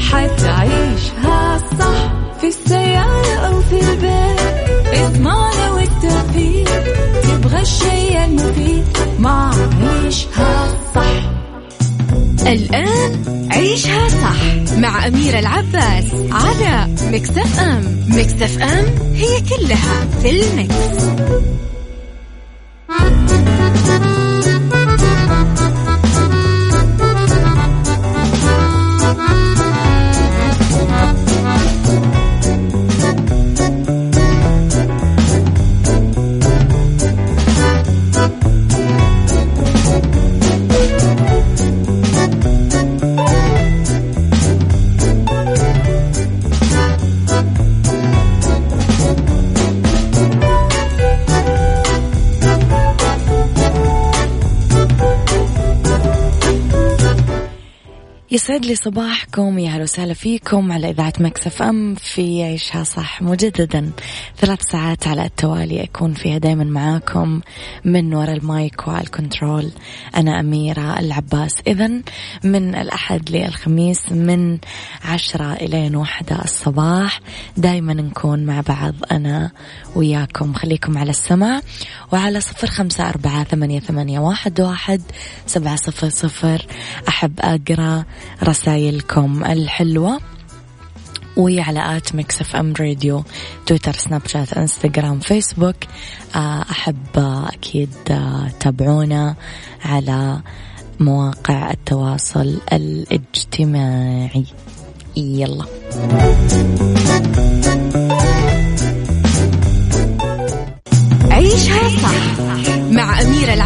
حتعيشها صح في السيارة أو في البيت. اضمعنا والتوفيق تبغى الشيء المفيد. ما عيشها صح. الآن عيشها صح مع أميرة العباس على مكتف أم. مكتف أم هي كلها في المكس. يسعد لي صباحكم يا هلا وسهلا فيكم على إذاعة ميكس إف إم في عيشها صح مجددا. ثلاث ساعات على التوالي أكون فيها دايما معاكم من وراء ال mic وال control. أنا أميرة العباس. إذا من الأحد للخميس من عشرة إلى واحدة الصباح. دايما نكون مع بعض أنا وياكم. خليكم على السماع وعلى صفر خمسة أربعة ثمانية, ثمانية واحد, واحد سبعة صفر صفر. أحب أقرأ رسائلكم الحلوة. وعلى at ميكس إف إم راديو تويتر سناب شات إنستغرام فيسبوك. أحب أكيد تابعونا على مواقع التواصل الاجتماعي. يلا.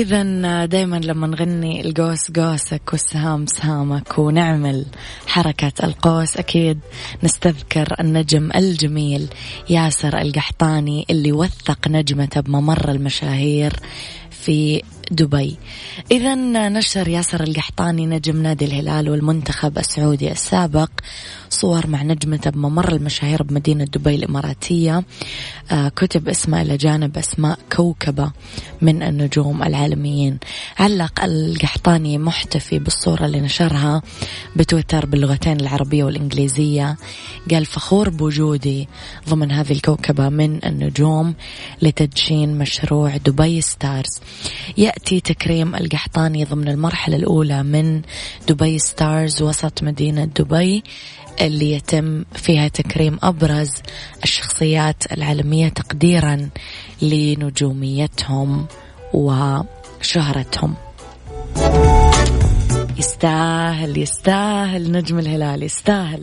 إذا دايما لما نغني القوس قوسك والسهام سهامك ونعمل حركة القوس أكيد نستذكر النجم الجميل ياسر القحطاني اللي وثق نجمته بممر المشاهير في دبي. إذا نشر ياسر القحطاني نجم نادي الهلال والمنتخب السعودي السابق صور مع نجمته بممر المشاهير بمدينة دبي الإماراتية. كتب اسمه إلى جانب أسماء كوكبة من النجوم العالميين. علق القحطاني محتفي بالصورة اللي نشرها بتويتر باللغتين العربية والإنجليزية. قال فخور بوجودي ضمن هذه الكوكبة من النجوم لتدشين مشروع Dubai Stars. يأتي تكريم القحطاني ضمن المرحلة الأولى من Dubai Stars وسط مدينة دبي اللي يتم فيها تكريم أبرز الشخصيات العالمية تقديرا لنجوميتهم وشهرتهم. يستاهل يستاهل نجم الهلال يستاهل.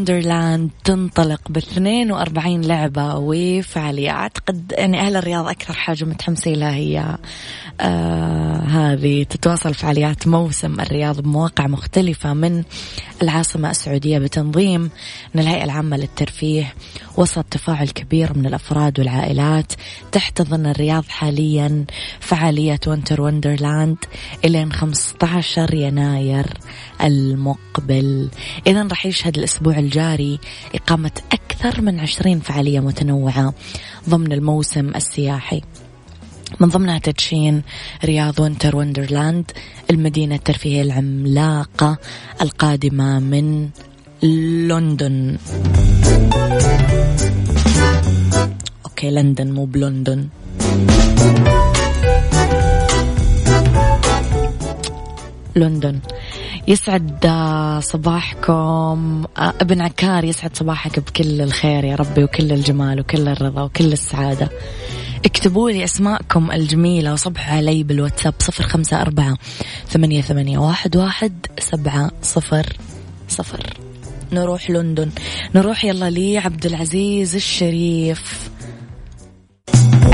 Wonderland تنطلق ب 42 لعبة وفعالية أعتقد يعني أهل الرياض أكثر حاجة متحمسين لها هي آه هذه تتواصل فعاليات موسم الرياض بمواقع مختلفة من العاصمة السعودية بتنظيم من الهيئة العامة للترفيه وسط تفاعل كبير من الأفراد والعائلات تحتضن الرياض حاليا فعالية Winter Wonderland إلى 15 يناير المقبل. إذا راح يشهد الأسبوع الجاري إقامة أكثر من 20 فعالية متنوعة ضمن الموسم السياحي. من ضمنها تدشين Riyadh Winter Wonderland المدينة الترفيهية العملاقة القادمة من لندن. okay لندن مو بلندن. لندن. يسعد صباحكم. ابن عكار يسعد صباحك بكل الخير يا ربي وكل الجمال وكل الرضا وكل السعادة. اكتبوا لي أسماءكم الجميلة وصبحوا علي بالواتساب صفر خمسة أربعة ثمانية, ثمانية واحد, واحد سبعة صفر صفر. نروح لندن. نروح يلا لي عبد العزيز الشريف.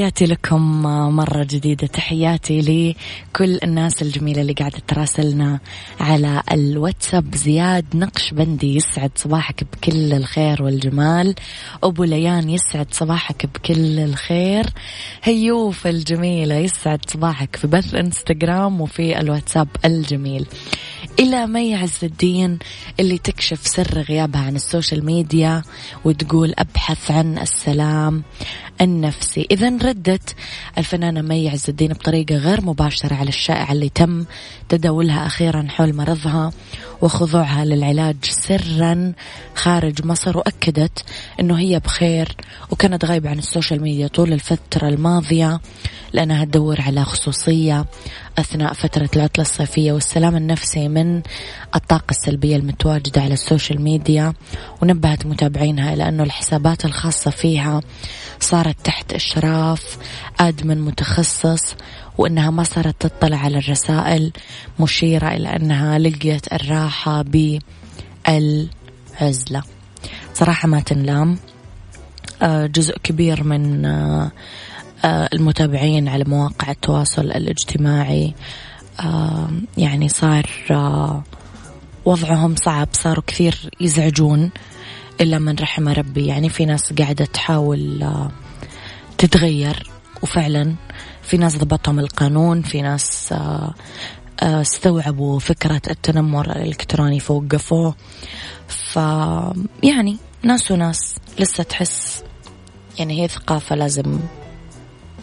تحياتي لكم مرة جديدة. تحياتي لكل الناس الجميلة اللي قاعدة تراسلنا على الواتساب. زياد نقش بندي يسعد صباحك بكل الخير والجمال. أبو ليان يسعد صباحك بكل الخير. هيوف الجميلة يسعد صباحك في بث انستغرام وفي الواتساب الجميل. إلى مي عز الدين اللي تكشف سر غيابها عن ال social media وتقول أبحث عن السلام النفسي. إذا ردت الفنانة مي عز الدين بطريقة غير مباشرة على الشائعة اللي تم تداولها أخيرا حول مرضها وخضوعها للعلاج سرا خارج مصر وأكدت أنه هي بخير وكانت غايبة عن ال social media طول الفترة الماضية لأنها تدور على خصوصية أثناء فترة العطلة الصيفية والسلام النفسي من الطاقة السلبية المتواجدة على ال social media ونبهت متابعينها إلى أنه الحسابات الخاصة فيها صارت تحت إشراف admin متخصص وأنها ما صارت تطلع على الرسائل مشيرة إلى أنها لقيت الراحة بالعزلة. صراحة ما تنلام. آه، جزء كبير من آه، المتابعين على مواقع التواصل الاجتماعي يعني صار وضعهم صعب صاروا كثير يزعجون إلا من رحم ربي. يعني في ناس قاعدة تحاول تتغير وفعلا في ناس ضبطهم القانون في ناس استوعبوا فكرة التنمر الإلكتروني فوقفوه. ف يعني ناس وناس لسه تحس يعني هي ثقافة لازم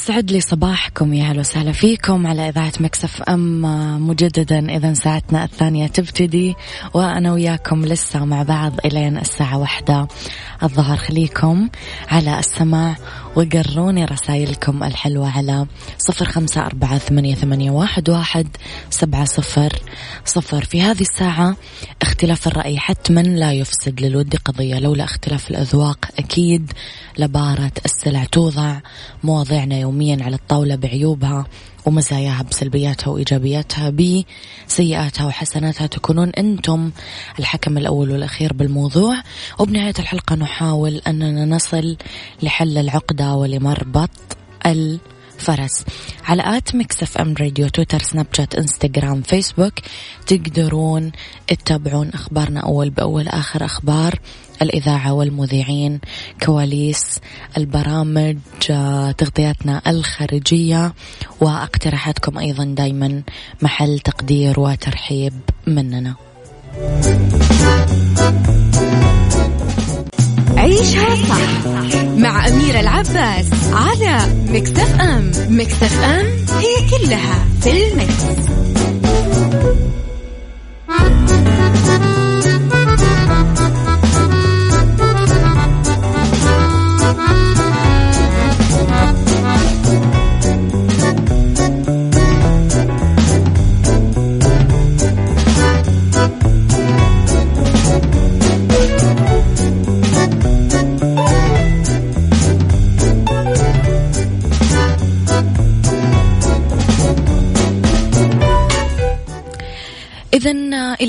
يسعد لي صباحكم يا هلا وسهلا فيكم على إذاعة مكسف أم مجددا إذا ساعتنا الثانية تبتدي وأنا وياكم لسه مع بعض إلين الساعة واحدة. الظهر خليكم على السماع وقروني رسائلكم الحلوة على صفر خمسة أربعة ثمانية, ثمانية واحد, واحد سبعة صفر صفر. في هذه الساعة اختلاف الرأي حتما لا يفسد للود قضية لولا اختلاف الأذواق أكيد لبارة السلع توضع مواضيعنا يوميا على الطاولة بعيوبها. ومزاياها بسلبياتها وإيجابياتها بسيئاتها وحسناتها تكونون أنتم الحكم الأول والأخير بالموضوع. وبنهاية الحلقة نحاول أننا نصل لحل العقدة ولمربط الفرس على at Mix FM Radio تويتر سناب شات إنستغرام فيسبوك تقدرون تتابعون أخبارنا أول بأول آخر أخبار. الإذاعة والمذيعين كواليس البرامج آه، تغطياتنا الخارجية واقتراحاتكم أيضا دايما محل تقدير وترحيب مننا عيشها صح مع أميرة العباس على مكتف أم مكتف أم هي كلها في المكس.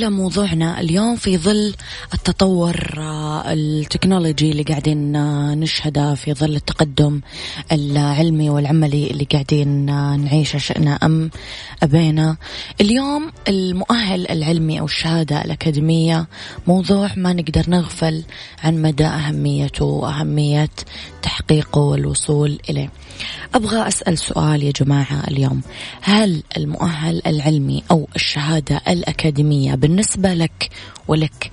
إلى موضوعنا اليوم في ظل التطور آه، التكنولوجي اللي قاعدين آه، نشهده في ظل التقدم العلمي والعملي اللي قاعدين آه، نعيشه شئنا أم أبينا. اليوم المؤهل العلمي أو الشهادة الأكاديمية موضوع ما نقدر نغفل عن مدى أهميته وأهمية تحقيقه والوصول إليه. أبغى أسأل سؤال يا جماعة اليوم. هل المؤهل العلمي أو الشهادة الأكاديمية بالنسبة لك ولك.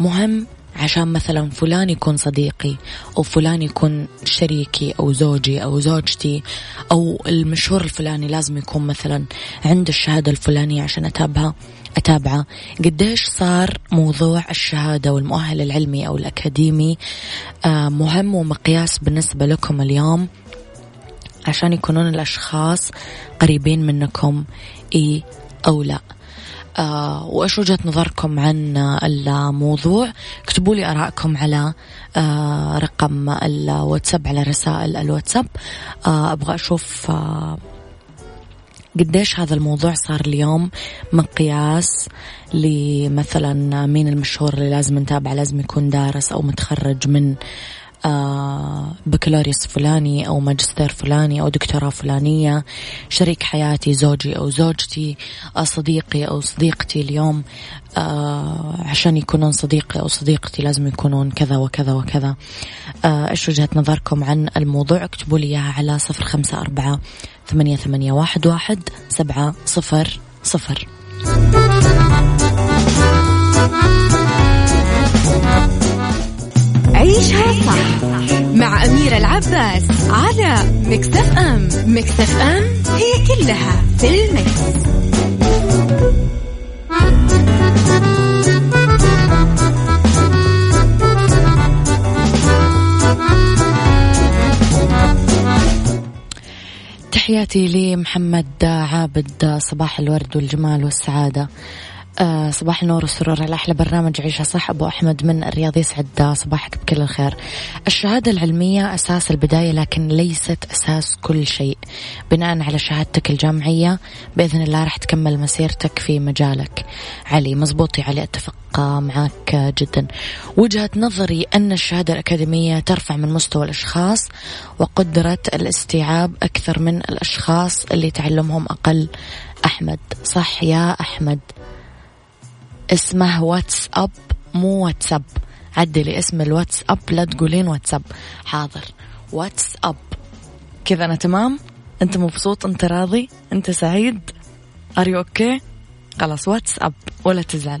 مهم عشان مثلا فلان يكون صديقي أو فلان يكون شريكي أو زوجي أو زوجتي أو المشهور الفلاني لازم يكون مثلا عنده الشهادة الفلانية عشان أتابعها أتابعه. قديش صار موضوع الشهادة والمؤهل العلمي أو الأكاديمي آه، مهم ومقياس بالنسبة لكم اليوم؟ عشان يكونون الأشخاص قريبين منكم إي أو لا. آه وإيش وجهة نظركم عن الموضوع؟ اكتبوا لي أراءكم على آه رقم الواتساب على رسائل الواتساب. آه أبغى أشوف آه قديش هذا الموضوع صار اليوم مقياس لمثلا مين المشهور اللي لازم نتابعه لازم يكون دارس أو متخرج من آه، بكالوريوس فلاني أو ماجستير فلاني أو دكتوراه فلانية شريك حياتي زوجي أو زوجتي آه، صديقي أو صديقتي اليوم آه، عشان يكونون صديقي أو صديقتي لازم يكونون كذا وكذا وكذا. إيش وجهة نظركم عن الموضوع؟ اكتبوا لي إياها على صفر خمسة أربعة ثمانية, ثمانية واحد, واحد سبعة صفر صفر. عيشها صح مع أميرة العباس على مكتف أم. مكتف أم هي كلها في المكس. تحياتي لمحمد عابد صباح الورد والجمال والسعادة. آه صباح النور والسرور على أحلى برنامج عيشها صح. أبو أحمد من الرياض يسعد صباحك بكل الخير. الشهادة العلمية أساس البداية لكن ليست أساس كل شيء. بناء على شهادتك الجامعية بإذن الله راح تكمل مسيرتك في مجالك. علي مزبوطي علي أتفق معك جدا. وجهة نظري أن الشهادة الأكاديمية ترفع من مستوى الأشخاص وقدرة الاستيعاب أكثر من الأشخاص اللي تعلمهم أقل. أحمد صح يا أحمد. اسمه واتس اب مو واتساب. عدلي اسم الواتس اب لا تقولين واتساب. حاضر. واتس اب كذا أنا تمام؟ أنت مبسوط؟ أنت راضي؟ أنت سعيد؟ ار أوكي خلاص واتس اب ولا تزعل.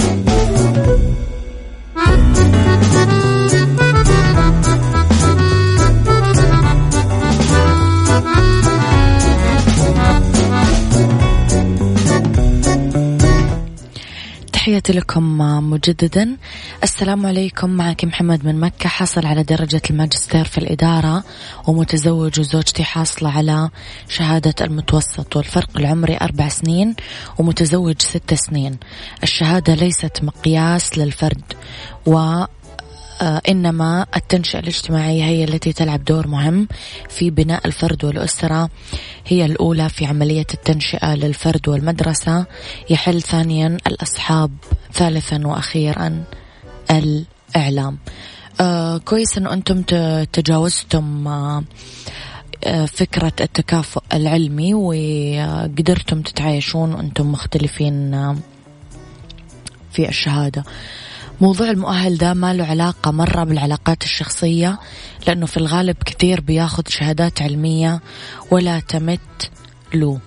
تحياتي لكم مجددا. السلام عليكم معك محمد من مكة حاصل على درجة الماجستير في الإدارة ومتزوج وزوجتي حاصلة على شهادة المتوسط والفرق العمري أربع سنين ومتزوج ست سنين. الشهادة ليست مقياس للفرد و إنما التنشئة الاجتماعية هي التي تلعب دور مهم في بناء الفرد والأسرة. هي الأولى في عملية التنشئة للفرد والمدرسة. يحل ثانيا الأصحاب ثالثا وأخيرا الإعلام. آه كويس أنه أنتم تجاوزتم آه, آه، فكرة التكافؤ العلمي وقدرتم تتعايشون وأنتم مختلفين آه، في الشهادة. موضوع المؤهل ده ما له علاقة مرة بالعلاقات الشخصية لأنه في الغالب كثير بياخذ شهادات علمية ولا تمت له.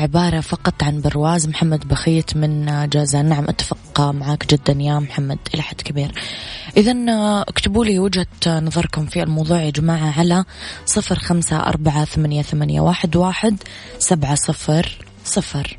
عبارة فقط عن برواز. محمد بخيت من جازان. نعم أتفق معك جدا يا محمد. إلى حد كبير. إذا اكتبوا لي وجهة نظركم في الموضوع يا جماعة على صفر خمسة أربعة ثمانية, ثمانية واحد, واحد سبعة صفر صفر.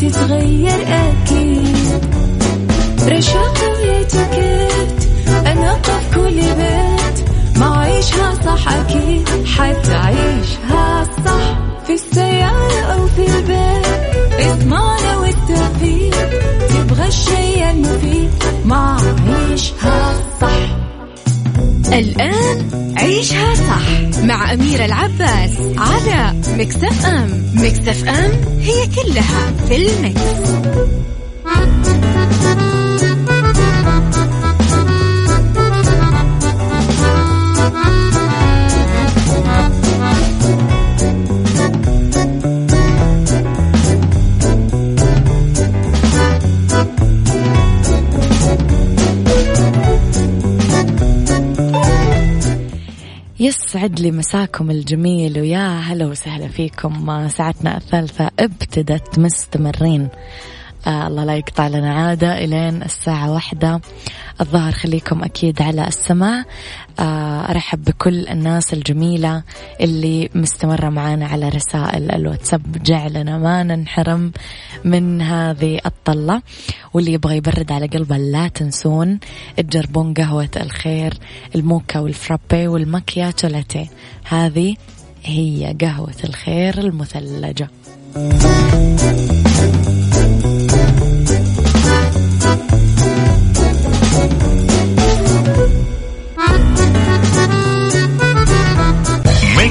تتغير أكيد. رشاق ويتوكيت أنا في كل بيت. ما عيشها صح أكيد حتعيشها صح. في السيارة أو في البيت إضمعنا والتوفيق. تبغى الشيء المفيد ما عيشها صح. الآن عيشها صح مع أميرة العباس على مكتف أم. مكتف أم هي كلها في المكس. يسعد لي مساكم الجميل ويا هلا وسهلا فيكم. ساعتنا الثالثة ابتدت مستمرين. آه الله لا يقطع لنا عادة. إلين الساعة واحدة الظهر خليكم أكيد على السماع. آه أرحب بكل الناس الجميلة اللي مستمرة معانا على رسائل الواتساب. جعلنا ما ننحرم من هذه الطلة. واللي يبغى يبرد على قلبه لا تنسون تجربون قهوة الخير الموكا والفرابي والماكياتو لاتيه. هذه هي قهوة الخير المثلجة.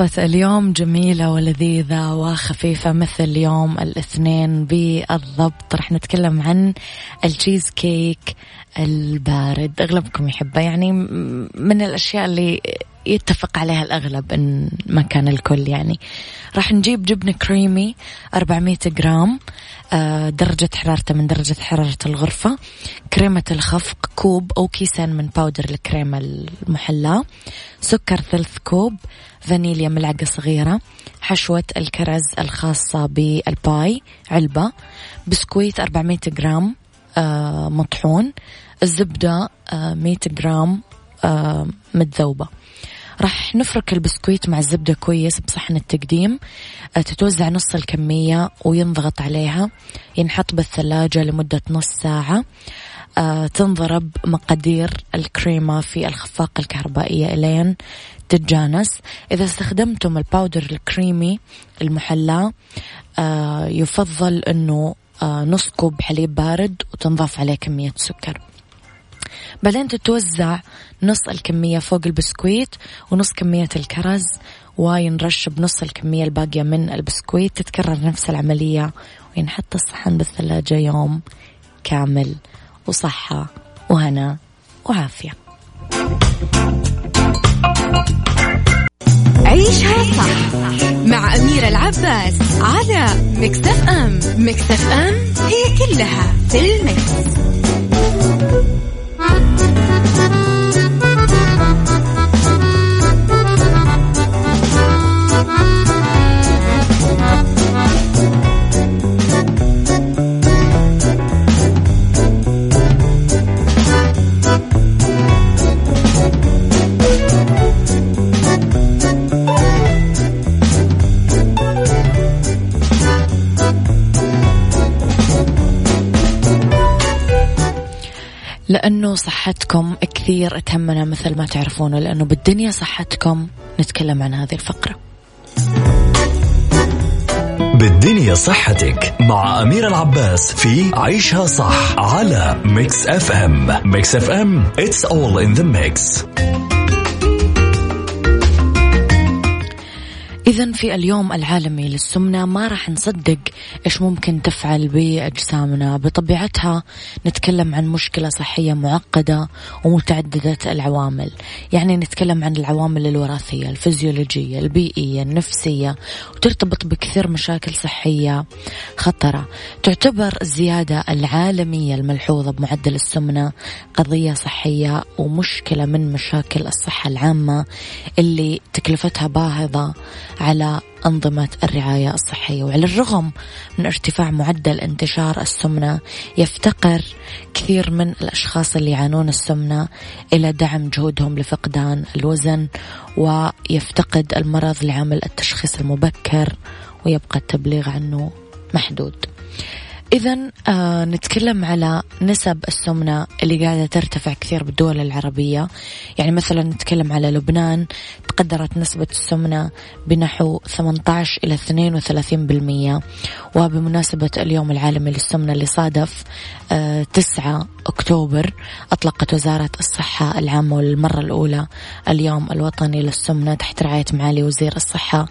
وصفة اليوم جميلة ولذيذة وخفيفة مثل يوم الاثنين بالضبط. رح نتكلم عن التشيز كيك البارد. أغلبكم يحبه. يعني من الأشياء اللي يتفق عليها الأغلب إن ما كان الكل يعني. راح نجيب جبنة كريمي 400 جرام آه، درجة حرارته من درجة حرارة الغرفة كريمة الخفق كوب أو كيسين من powder الكريمة المحلاة سكر ثلث كوب فانيليا ملعقة صغيرة حشوة الكرز الخاصة بال pie علبة بسكويت 400 جرام آه، مطحون الزبدة 100 آه، جرام متذوبة. راح نفرك البسكويت مع الزبدة كويس بصحن التقديم. آه، تتوزع نص الكمية وينضغط عليها. ينحط بالثلاجة لمدة نص ساعة. آه، تنضرب مقادير الكريمة في الخفاقة الكهربائية إلين تتجانس إذا استخدمتم الباودر الكريمة المحلاة آه، يفضل أنه نص كوب حليب بارد وتنضاف عليه كمية سكر. بعدين تتوزع نص الكمية فوق البسكويت ونص كمية الكرز. وينرش بنص الكمية الباقية من البسكويت تتكرر نفس العملية وينحط الصحن بالثلاجة يوم كامل. وصحة وهنا وعافية عيشها صح مع أميرة العباس على مكتف أم مكتف أم هي كلها في المكس. لأنه صحتكم كثير تهمنا مثل ما تعرفون لأنه بالدنيا صحتكم نتكلم عن هذه الفقرة. بالدنيا صحتك مع أمير العباس في عيشها صح على Mix FM Mix FM it's all in the mix. إذا في اليوم العالمي للسمنة ما راح نصدق إيش ممكن تفعل بأجسامنا. بطبيعتها نتكلم عن مشكلة صحية معقدة ومتعددة العوامل. يعني نتكلم عن العوامل الوراثية الفيزيولوجية البيئية النفسية وترتبط بكثير مشاكل صحية خطرة. تعتبر الزيادة العالمية الملحوظة بمعدل السمنة قضية صحية ومشكلة من مشاكل الصحة العامة اللي تكلفتها باهظة على أنظمة الرعاية الصحية وعلى الرغم من ارتفاع معدل انتشار السمنة يفتقر كثير من الأشخاص اللي يعانون السمنة إلى دعم جهودهم لفقدان الوزن ويفتقد المرض لعمل التشخيص المبكر ويبقى التبليغ عنه محدود. إذا آه نتكلم على نسب السمنة اللي قاعدة ترتفع كثير بالدول العربية. يعني مثلا نتكلم على لبنان تقدرت نسبة السمنة بنحو 18 إلى 32% وبمناسبة اليوم العالمي للسمنة اللي صادف آه 9 أكتوبر أطلقت وزارة الصحة العامة للمرة الأولى اليوم الوطني للسمنة تحت رعاية معالي وزير الصحة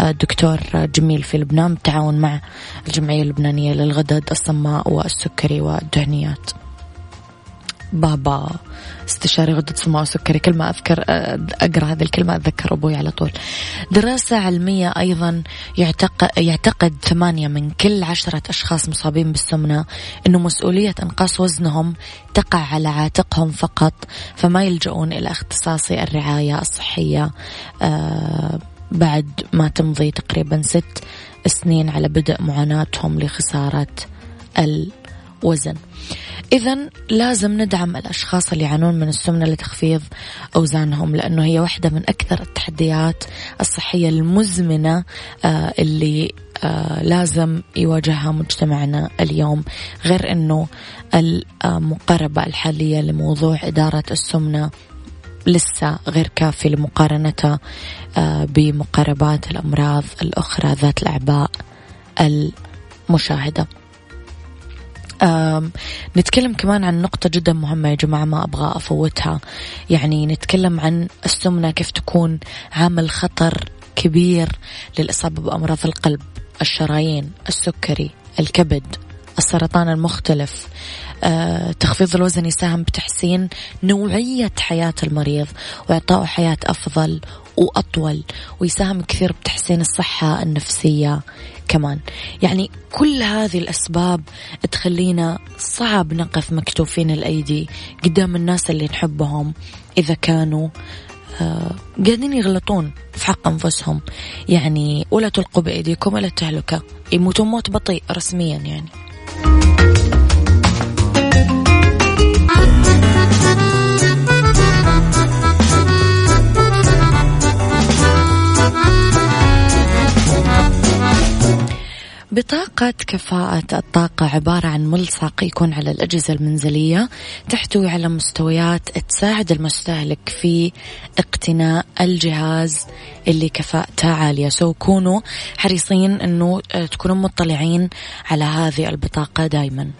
الدكتور آه، جميل في لبنان بالتعاون مع الجمعية اللبنانية للغدد الصماء والسكري والدهنيات. بابا استشاري غدة صماء وسكري. كل ما أذكر أقرأ هذه الكلمة أتذكر أبوي على طول. دراسة علمية أيضا يعتقد, يعتقد ثمانية من كل عشرة أشخاص مصابين بالسمنة أنه مسؤولية إنقاص وزنهم تقع على عاتقهم فقط فما يلجؤون إلى اختصاصي الرعاية الصحية آه بعد ما تمضي تقريبا ست سنين على بدء معاناتهم لخسارة الوزن. إذا لازم ندعم الأشخاص اللي يعانون من السمنة لتخفيض أوزانهم لأنه هي واحدة من أكثر التحديات الصحية المزمنة آه، اللي آه، لازم يواجهها مجتمعنا اليوم. غير أنه المقاربة الحالية لموضوع إدارة السمنة لسه غير كافي لمقارنتها آه، بمقاربات الأمراض الأخرى ذات الأعباء المشاهدة. نتكلم كمان عن نقطة جدا مهمة يا جماعة ما أبغى أفوتها. يعني نتكلم عن السمنة كيف تكون عامل خطر كبير للإصابة بأمراض القلب الشرايين السكري الكبد السرطان المختلف. تخفيض الوزن يساهم بتحسين نوعية حياة المريض وإعطائه حياة أفضل وأطول ويساهم كثير بتحسين الصحة النفسية كمان. يعني كل هذه الأسباب تخلينا صعب نقف مكتوفين الأيدي قدام الناس اللي نحبهم إذا كانوا آه قاعدين يغلطون في حق أنفسهم. يعني ولا تلقوا بأيديكم إلى التهلكة يموتون موت بطيء رسميا يعني. بطاقة كفاءة. الطاقة عبارة عن ملصق يكون على الأجهزة المنزلية تحتوي على مستويات تساعد المستهلك في اقتناء الجهاز اللي كفاءته عالية. سو كونوا حريصين أنه تكونوا مطلعين على هذه البطاقة دايما.